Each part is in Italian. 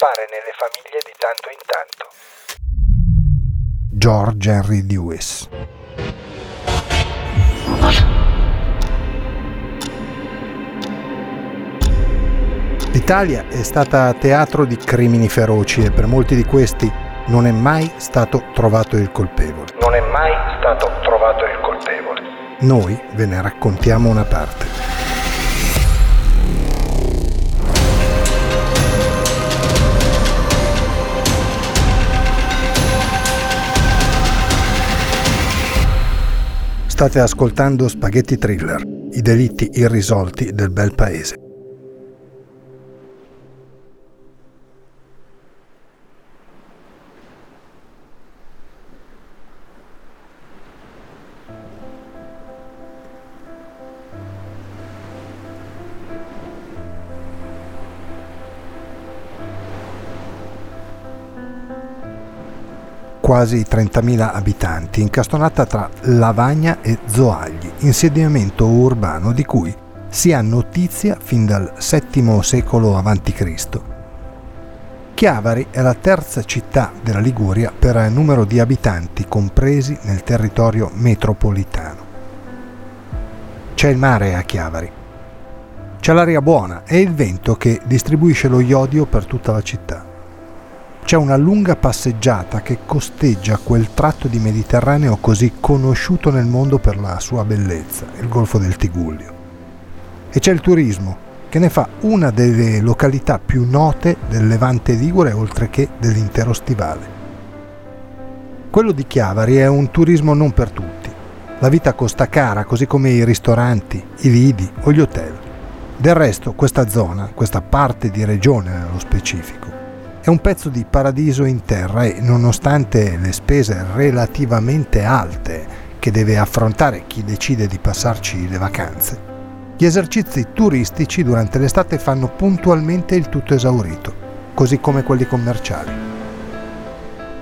Compare nelle famiglie di tanto in tanto. George Henry Lewis. L'Italia è stata teatro di crimini feroci e per molti di questi non è mai stato trovato il colpevole. Non è mai stato trovato il colpevole. Noi ve ne raccontiamo una parte. State ascoltando Spaghetti Thriller, i delitti irrisolti del bel paese. Quasi 30.000 abitanti, incastonata tra Lavagna e Zoagli, insediamento urbano di cui si ha notizia fin dal VII secolo a.C. Chiavari è la terza città della Liguria per numero di abitanti compresi nel territorio metropolitano. C'è il mare a Chiavari, c'è l'aria buona e il vento che distribuisce lo iodio per tutta la città. C'è una lunga passeggiata che costeggia quel tratto di Mediterraneo così conosciuto nel mondo per la sua bellezza, il Golfo del Tigullio. E c'è il turismo, che ne fa una delle località più note del Levante Ligure oltre che dell'intero stivale. Quello di Chiavari è un turismo non per tutti. La vita costa cara, così come i ristoranti, i lidi o gli hotel. Del resto, questa zona, questa parte di regione nello specifico, è un pezzo di paradiso in terra e nonostante le spese relativamente alte che deve affrontare chi decide di passarci le vacanze, gli esercizi turistici durante l'estate fanno puntualmente il tutto esaurito, così come quelli commerciali.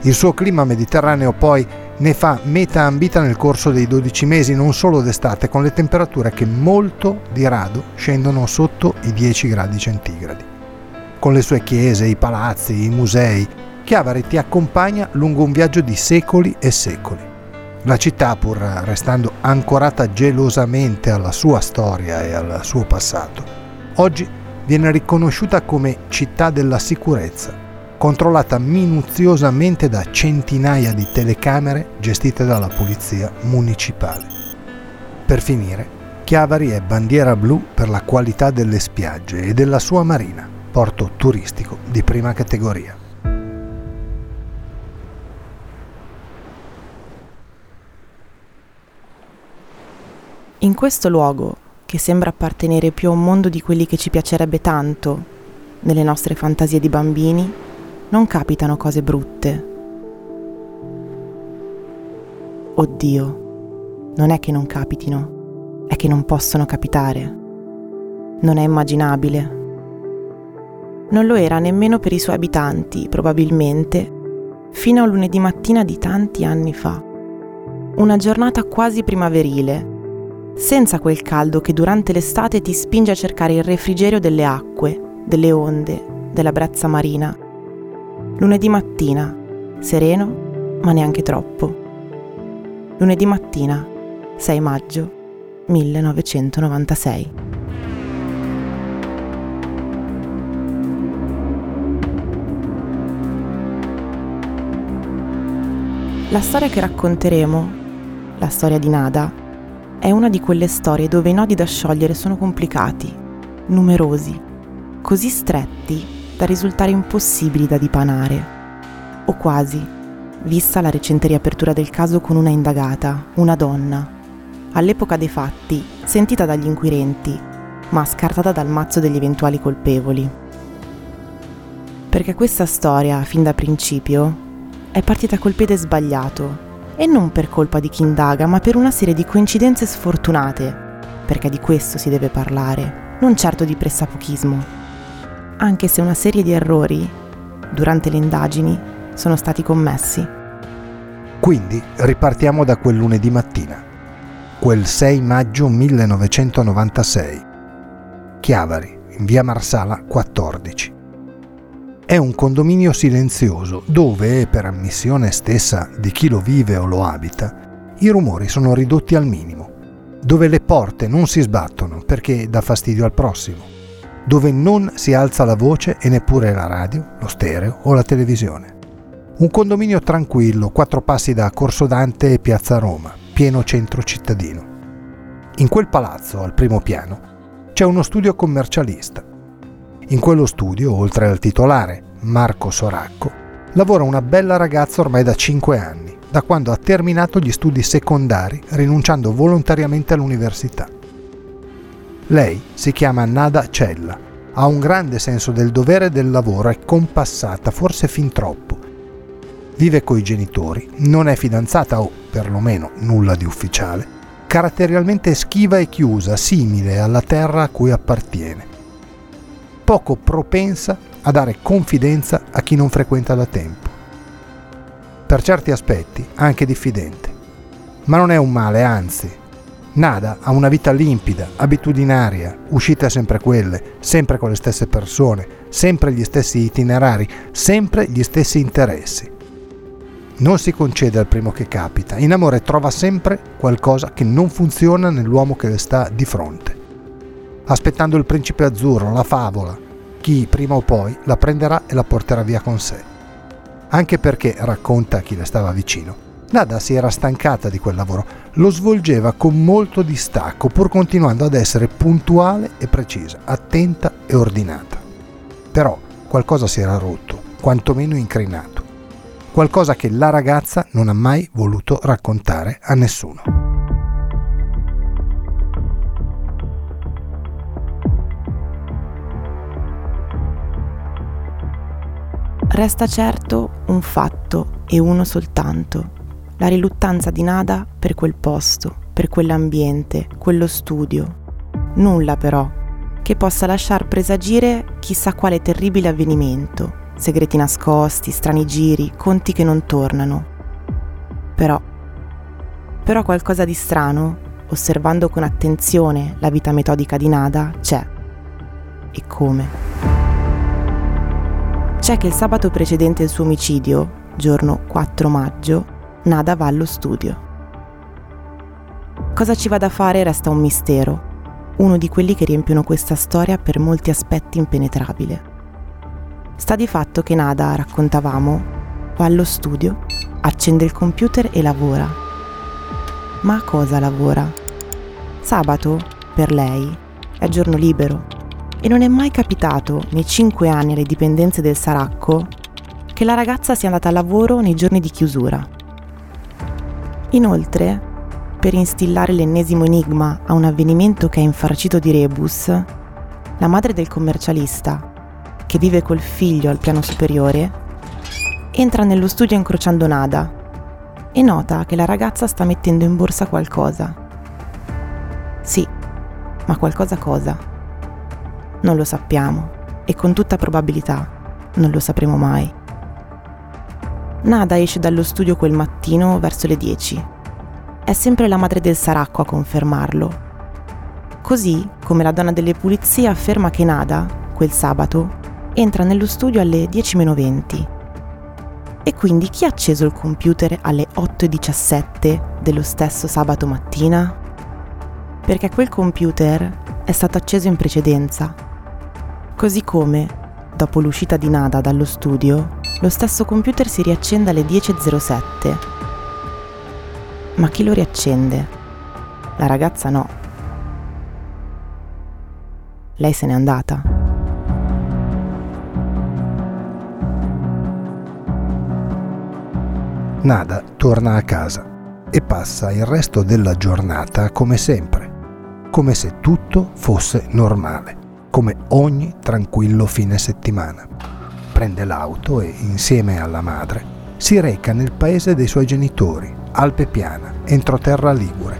Il suo clima mediterraneo poi ne fa meta ambita nel corso dei 12 mesi, non solo d'estate, con le temperature che molto di rado scendono sotto i 10 gradi centigradi con le sue chiese, i palazzi, i musei, Chiavari ti accompagna lungo un viaggio di secoli e secoli. La città, pur restando ancorata gelosamente alla sua storia e al suo passato, oggi viene riconosciuta come città della sicurezza, controllata minuziosamente da centinaia di telecamere gestite dalla polizia municipale. Per finire, Chiavari è bandiera blu per la qualità delle spiagge e della sua marina porto turistico di prima categoria. In questo luogo, che sembra appartenere più a un mondo di quelli che ci piacerebbe tanto, nelle nostre fantasie di bambini, non capitano cose brutte. Oddio, non è che non capitino, è che non possono capitare. Non è immaginabile, non lo era nemmeno per i suoi abitanti, probabilmente, fino a lunedì mattina di tanti anni fa. Una giornata quasi primaverile, senza quel caldo che durante l'estate ti spinge a cercare il refrigerio delle acque, delle onde, della brezza marina. Lunedì mattina, sereno, ma neanche troppo. Lunedì mattina, 6 maggio 1996. La storia che racconteremo, la storia di Nada, è una di quelle storie dove i nodi da sciogliere sono complicati, numerosi, così stretti da risultare impossibili da dipanare, o quasi, vista la recente riapertura del caso con una indagata, una donna, all'epoca dei fatti, sentita dagli inquirenti, ma scartata dal mazzo degli eventuali colpevoli. Perché questa storia, fin da principio, è partita col piede sbagliato, e non per colpa di chi indaga, ma per una serie di coincidenze sfortunate, perché di questo si deve parlare, non certo di pressapochismo. Anche se una serie di errori, durante le indagini, sono stati commessi. Quindi ripartiamo da quel lunedì mattina, quel 6 maggio 1996. Chiavari, in via Marsala 14. È un condominio silenzioso dove, per ammissione stessa di chi lo vive o lo abita, i rumori sono ridotti al minimo, dove le porte non si sbattono perché dà fastidio al prossimo, dove non si alza la voce e neppure la radio, lo stereo o la televisione. Un condominio tranquillo, quattro passi da Corso Dante e Piazza Roma, pieno centro cittadino. In quel palazzo, al primo piano, c'è uno studio commercialista in quello studio, oltre al titolare, Marco Soracco, lavora una bella ragazza ormai da 5 anni, da quando ha terminato gli studi secondari rinunciando volontariamente all'università. Lei si chiama Nada Cella, ha un grande senso del dovere e del lavoro, è compassata, forse fin troppo. Vive coi genitori, non è fidanzata o perlomeno nulla di ufficiale, caratterialmente schiva e chiusa, simile alla terra a cui appartiene poco propensa a dare confidenza a chi non frequenta da tempo. Per certi aspetti anche diffidente. Ma non è un male, anzi. Nada ha una vita limpida, abitudinaria, uscite sempre quelle, sempre con le stesse persone, sempre gli stessi itinerari, sempre gli stessi interessi. Non si concede al primo che capita, in amore trova sempre qualcosa che non funziona nell'uomo che le sta di fronte aspettando il principe azzurro, la favola. Chi prima o poi la prenderà e la porterà via con sé. Anche perché, racconta chi le stava vicino, Nada si era stancata di quel lavoro, lo svolgeva con molto distacco, pur continuando ad essere puntuale e precisa, attenta e ordinata. Però qualcosa si era rotto, quantomeno incrinato. Qualcosa che la ragazza non ha mai voluto raccontare a nessuno. Resta certo un fatto e uno soltanto, la riluttanza di Nada per quel posto, per quell'ambiente, quello studio. Nulla però che possa lasciar presagire chissà quale terribile avvenimento, segreti nascosti, strani giri, conti che non tornano. Però, però qualcosa di strano, osservando con attenzione la vita metodica di Nada, c'è. E come? C'è che il sabato precedente il suo omicidio, giorno 4 maggio, Nada va allo studio. Cosa ci vada a fare resta un mistero, uno di quelli che riempiono questa storia per molti aspetti impenetrabile. Sta di fatto che Nada, raccontavamo, va allo studio, accende il computer e lavora. Ma a cosa lavora? Sabato, per lei, è giorno libero, e non è mai capitato, nei cinque anni alle dipendenze del Saracco, che la ragazza sia andata a lavoro nei giorni di chiusura. Inoltre, per instillare l'ennesimo enigma a un avvenimento che è infarcito di rebus, la madre del commercialista, che vive col figlio al piano superiore, entra nello studio incrociando Nada e nota che la ragazza sta mettendo in borsa qualcosa. Sì, ma qualcosa cosa? Non lo sappiamo e con tutta probabilità non lo sapremo mai. Nada esce dallo studio quel mattino verso le 10. È sempre la madre del Saracco a confermarlo. Così come la donna delle pulizie afferma che Nada, quel sabato, entra nello studio alle 10.20. E quindi chi ha acceso il computer alle 8.17 dello stesso sabato mattina? Perché quel computer è stato acceso in precedenza Così come, dopo l'uscita di Nada dallo studio, lo stesso computer si riaccende alle 10.07. Ma chi lo riaccende? La ragazza no. Lei se n'è andata. Nada torna a casa e passa il resto della giornata come sempre, come se tutto fosse normale, come ogni tranquillo fine settimana. Prende l'auto e, insieme alla madre, si reca nel paese dei suoi genitori, Alpe Piana, entroterra Ligure,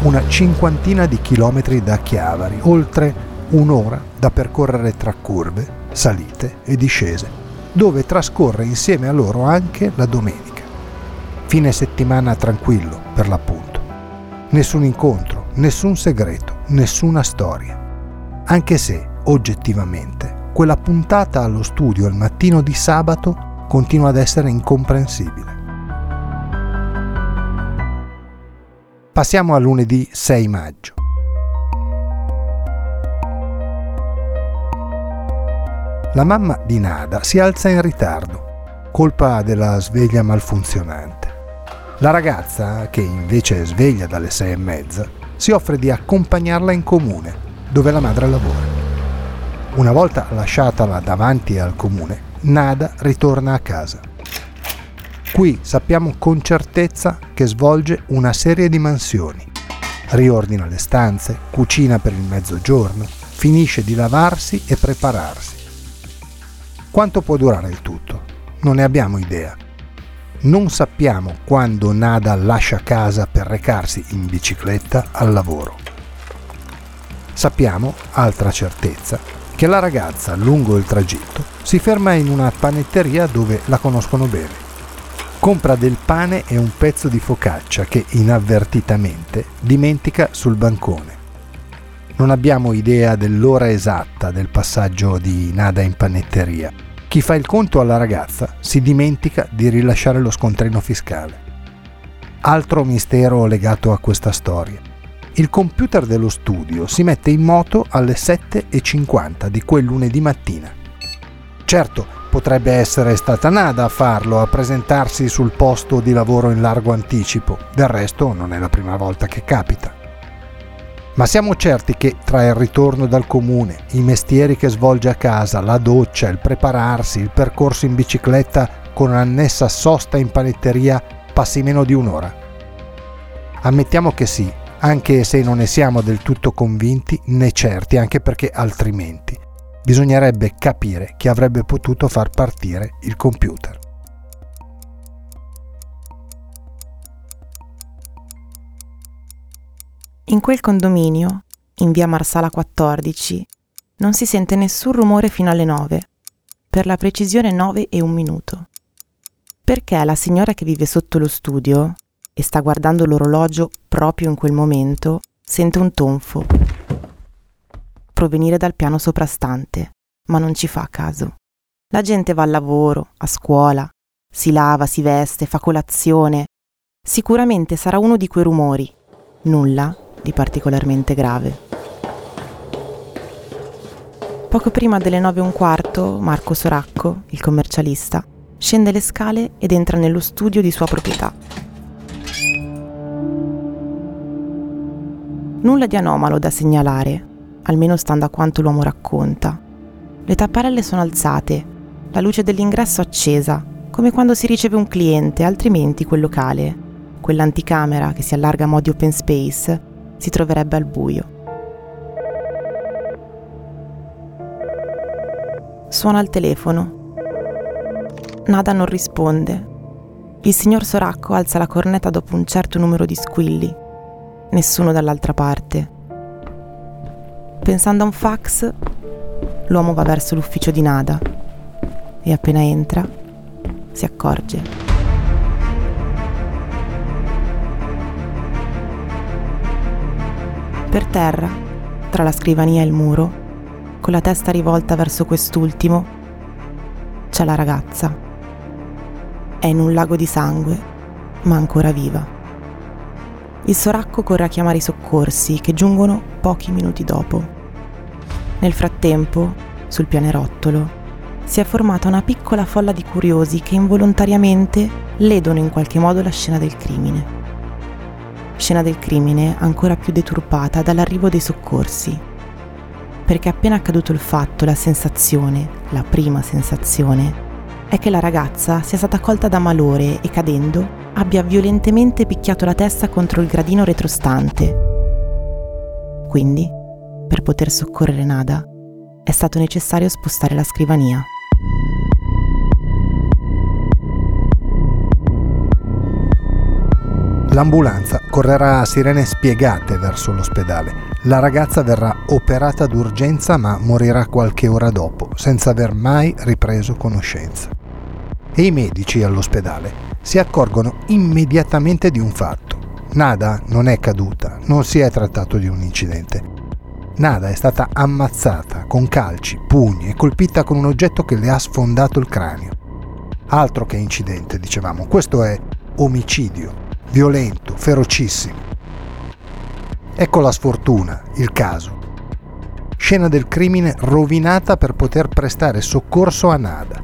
una cinquantina di chilometri da Chiavari, oltre un'ora da percorrere tra curve, salite e discese, dove trascorre insieme a loro anche la domenica. Fine settimana tranquillo, per l'appunto. Nessun incontro, nessun segreto, nessuna storia. Anche se, oggettivamente, quella puntata allo studio il mattino di sabato continua ad essere incomprensibile. Passiamo a lunedì 6 maggio. La mamma di Nada si alza in ritardo, colpa della sveglia malfunzionante. La ragazza, che invece è sveglia dalle sei e mezza, si offre di accompagnarla in comune, dove la madre lavora. Una volta lasciatala davanti al comune, Nada ritorna a casa. Qui sappiamo con certezza che svolge una serie di mansioni. Riordina le stanze, cucina per il mezzogiorno, finisce di lavarsi e prepararsi. Quanto può durare il tutto? Non ne abbiamo idea. Non sappiamo quando Nada lascia casa per recarsi in bicicletta al lavoro. Sappiamo, altra certezza, che la ragazza lungo il tragitto si ferma in una panetteria dove la conoscono bene. Compra del pane e un pezzo di focaccia che inavvertitamente dimentica sul bancone. Non abbiamo idea dell'ora esatta del passaggio di Nada in panetteria. Chi fa il conto alla ragazza si dimentica di rilasciare lo scontrino fiscale. Altro mistero legato a questa storia il computer dello studio si mette in moto alle 7.50 di quel lunedì mattina. Certo, potrebbe essere stata Nada a farlo, a presentarsi sul posto di lavoro in largo anticipo, del resto non è la prima volta che capita. Ma siamo certi che tra il ritorno dal comune, i mestieri che svolge a casa, la doccia, il prepararsi, il percorso in bicicletta con annessa sosta in panetteria passi meno di un'ora. Ammettiamo che sì, anche se non ne siamo del tutto convinti né certi, anche perché altrimenti bisognerebbe capire chi avrebbe potuto far partire il computer. In quel condominio, in via Marsala 14, non si sente nessun rumore fino alle 9, per la precisione 9 e un minuto. Perché la signora che vive sotto lo studio e sta guardando l'orologio proprio in quel momento, sente un tonfo provenire dal piano soprastante, ma non ci fa caso. La gente va al lavoro, a scuola, si lava, si veste, fa colazione. Sicuramente sarà uno di quei rumori, nulla di particolarmente grave. Poco prima delle nove e un quarto, Marco Soracco, il commercialista, scende le scale ed entra nello studio di sua proprietà. Nulla di anomalo da segnalare, almeno stando a quanto l'uomo racconta. Le tapparelle sono alzate, la luce dell'ingresso accesa, come quando si riceve un cliente, altrimenti quel locale, quell'anticamera che si allarga a modi open space, si troverebbe al buio. Suona il telefono. Nada non risponde. Il signor Soracco alza la cornetta dopo un certo numero di squilli nessuno dall'altra parte. Pensando a un fax, l'uomo va verso l'ufficio di Nada e appena entra si accorge. Per terra, tra la scrivania e il muro, con la testa rivolta verso quest'ultimo, c'è la ragazza. È in un lago di sangue, ma ancora viva. Il soracco corre a chiamare i soccorsi che giungono pochi minuti dopo. Nel frattempo, sul pianerottolo, si è formata una piccola folla di curiosi che involontariamente ledono in qualche modo la scena del crimine. Scena del crimine ancora più deturpata dall'arrivo dei soccorsi. Perché appena accaduto il fatto, la sensazione, la prima sensazione, è che la ragazza sia stata colta da malore e cadendo abbia violentemente picchiato la testa contro il gradino retrostante. Quindi, per poter soccorrere Nada, è stato necessario spostare la scrivania. L'ambulanza correrà a sirene spiegate verso l'ospedale. La ragazza verrà operata d'urgenza ma morirà qualche ora dopo, senza aver mai ripreso conoscenza. E i medici all'ospedale si accorgono immediatamente di un fatto. Nada non è caduta, non si è trattato di un incidente. Nada è stata ammazzata con calci, pugni e colpita con un oggetto che le ha sfondato il cranio. Altro che incidente, dicevamo, questo è omicidio violento, ferocissimo. Ecco la sfortuna, il caso. Scena del crimine rovinata per poter prestare soccorso a Nada.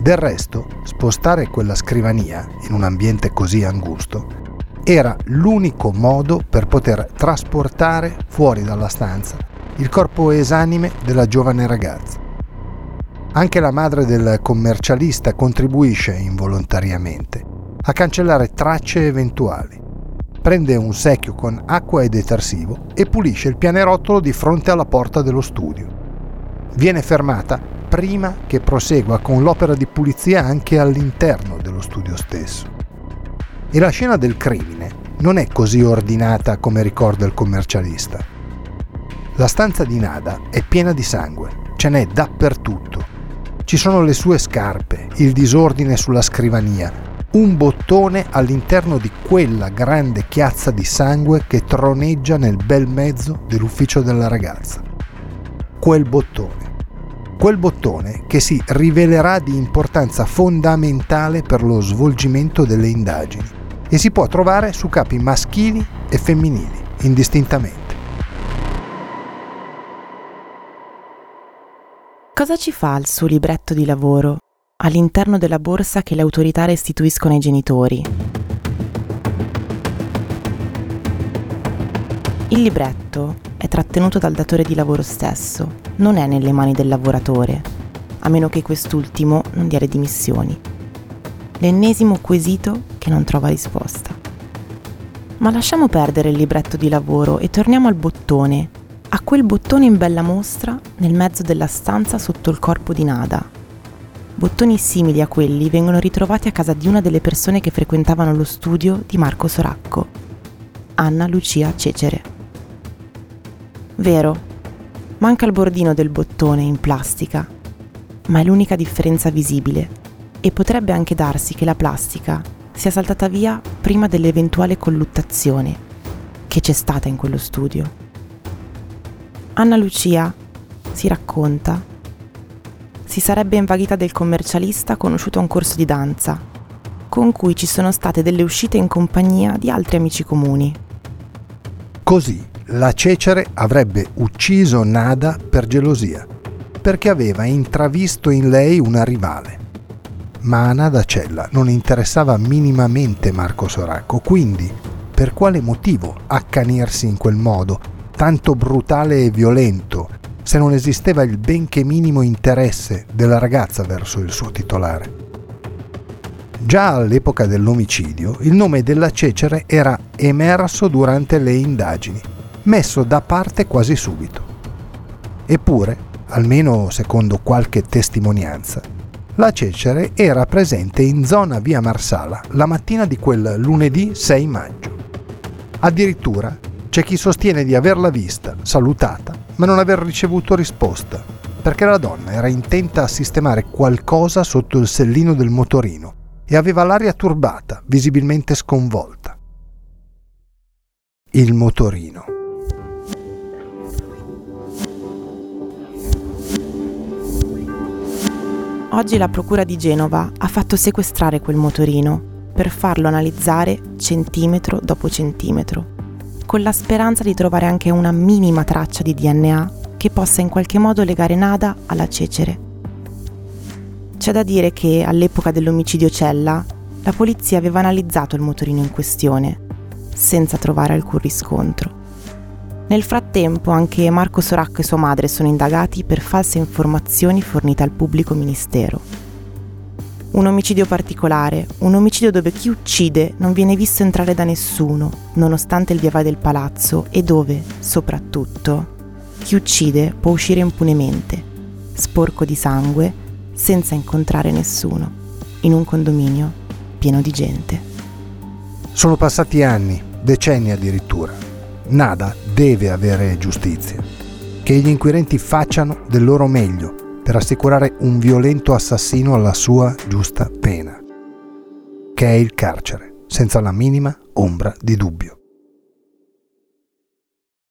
Del resto, spostare quella scrivania in un ambiente così angusto era l'unico modo per poter trasportare fuori dalla stanza il corpo esanime della giovane ragazza. Anche la madre del commercialista contribuisce involontariamente a cancellare tracce eventuali. Prende un secchio con acqua e detersivo e pulisce il pianerottolo di fronte alla porta dello studio. Viene fermata prima che prosegua con l'opera di pulizia anche all'interno dello studio stesso. E la scena del crimine non è così ordinata come ricorda il commercialista. La stanza di Nada è piena di sangue, ce n'è dappertutto. Ci sono le sue scarpe, il disordine sulla scrivania, un bottone all'interno di quella grande chiazza di sangue che troneggia nel bel mezzo dell'ufficio della ragazza. Quel bottone. Quel bottone che si rivelerà di importanza fondamentale per lo svolgimento delle indagini e si può trovare su capi maschili e femminili, indistintamente. Cosa ci fa il suo libretto di lavoro all'interno della borsa che le autorità restituiscono ai genitori. Il libretto è trattenuto dal datore di lavoro stesso, non è nelle mani del lavoratore, a meno che quest'ultimo non dia le dimissioni. L'ennesimo quesito che non trova risposta. Ma lasciamo perdere il libretto di lavoro e torniamo al bottone, a quel bottone in bella mostra nel mezzo della stanza sotto il corpo di Nada, Bottoni simili a quelli vengono ritrovati a casa di una delle persone che frequentavano lo studio di Marco Soracco, Anna Lucia Cecere. Vero, manca il bordino del bottone in plastica, ma è l'unica differenza visibile e potrebbe anche darsi che la plastica sia saltata via prima dell'eventuale colluttazione che c'è stata in quello studio. Anna Lucia si racconta si sarebbe invaghita del commercialista conosciuto a un corso di danza, con cui ci sono state delle uscite in compagnia di altri amici comuni. Così la Cecere avrebbe ucciso Nada per gelosia, perché aveva intravisto in lei una rivale. Ma a Nada Cella non interessava minimamente Marco Soracco, quindi per quale motivo accanirsi in quel modo, tanto brutale e violento, se non esisteva il benché minimo interesse della ragazza verso il suo titolare. Già all'epoca dell'omicidio il nome della Cecere era emerso durante le indagini, messo da parte quasi subito. Eppure, almeno secondo qualche testimonianza, la Cecere era presente in zona via Marsala la mattina di quel lunedì 6 maggio. Addirittura c'è chi sostiene di averla vista, salutata, ma non aver ricevuto risposta, perché la donna era intenta a sistemare qualcosa sotto il sellino del motorino e aveva l'aria turbata, visibilmente sconvolta. Il motorino. Oggi la Procura di Genova ha fatto sequestrare quel motorino per farlo analizzare centimetro dopo centimetro con la speranza di trovare anche una minima traccia di DNA che possa in qualche modo legare Nada alla Cecere. C'è da dire che all'epoca dell'omicidio Cella la polizia aveva analizzato il motorino in questione, senza trovare alcun riscontro. Nel frattempo anche Marco Soracco e sua madre sono indagati per false informazioni fornite al pubblico ministero. Un omicidio particolare, un omicidio dove chi uccide non viene visto entrare da nessuno, nonostante il via vai del palazzo, e dove, soprattutto, chi uccide può uscire impunemente, sporco di sangue, senza incontrare nessuno, in un condominio pieno di gente. Sono passati anni, decenni addirittura. Nada deve avere giustizia. Che gli inquirenti facciano del loro meglio per assicurare un violento assassino alla sua giusta pena, che è il carcere, senza la minima ombra di dubbio.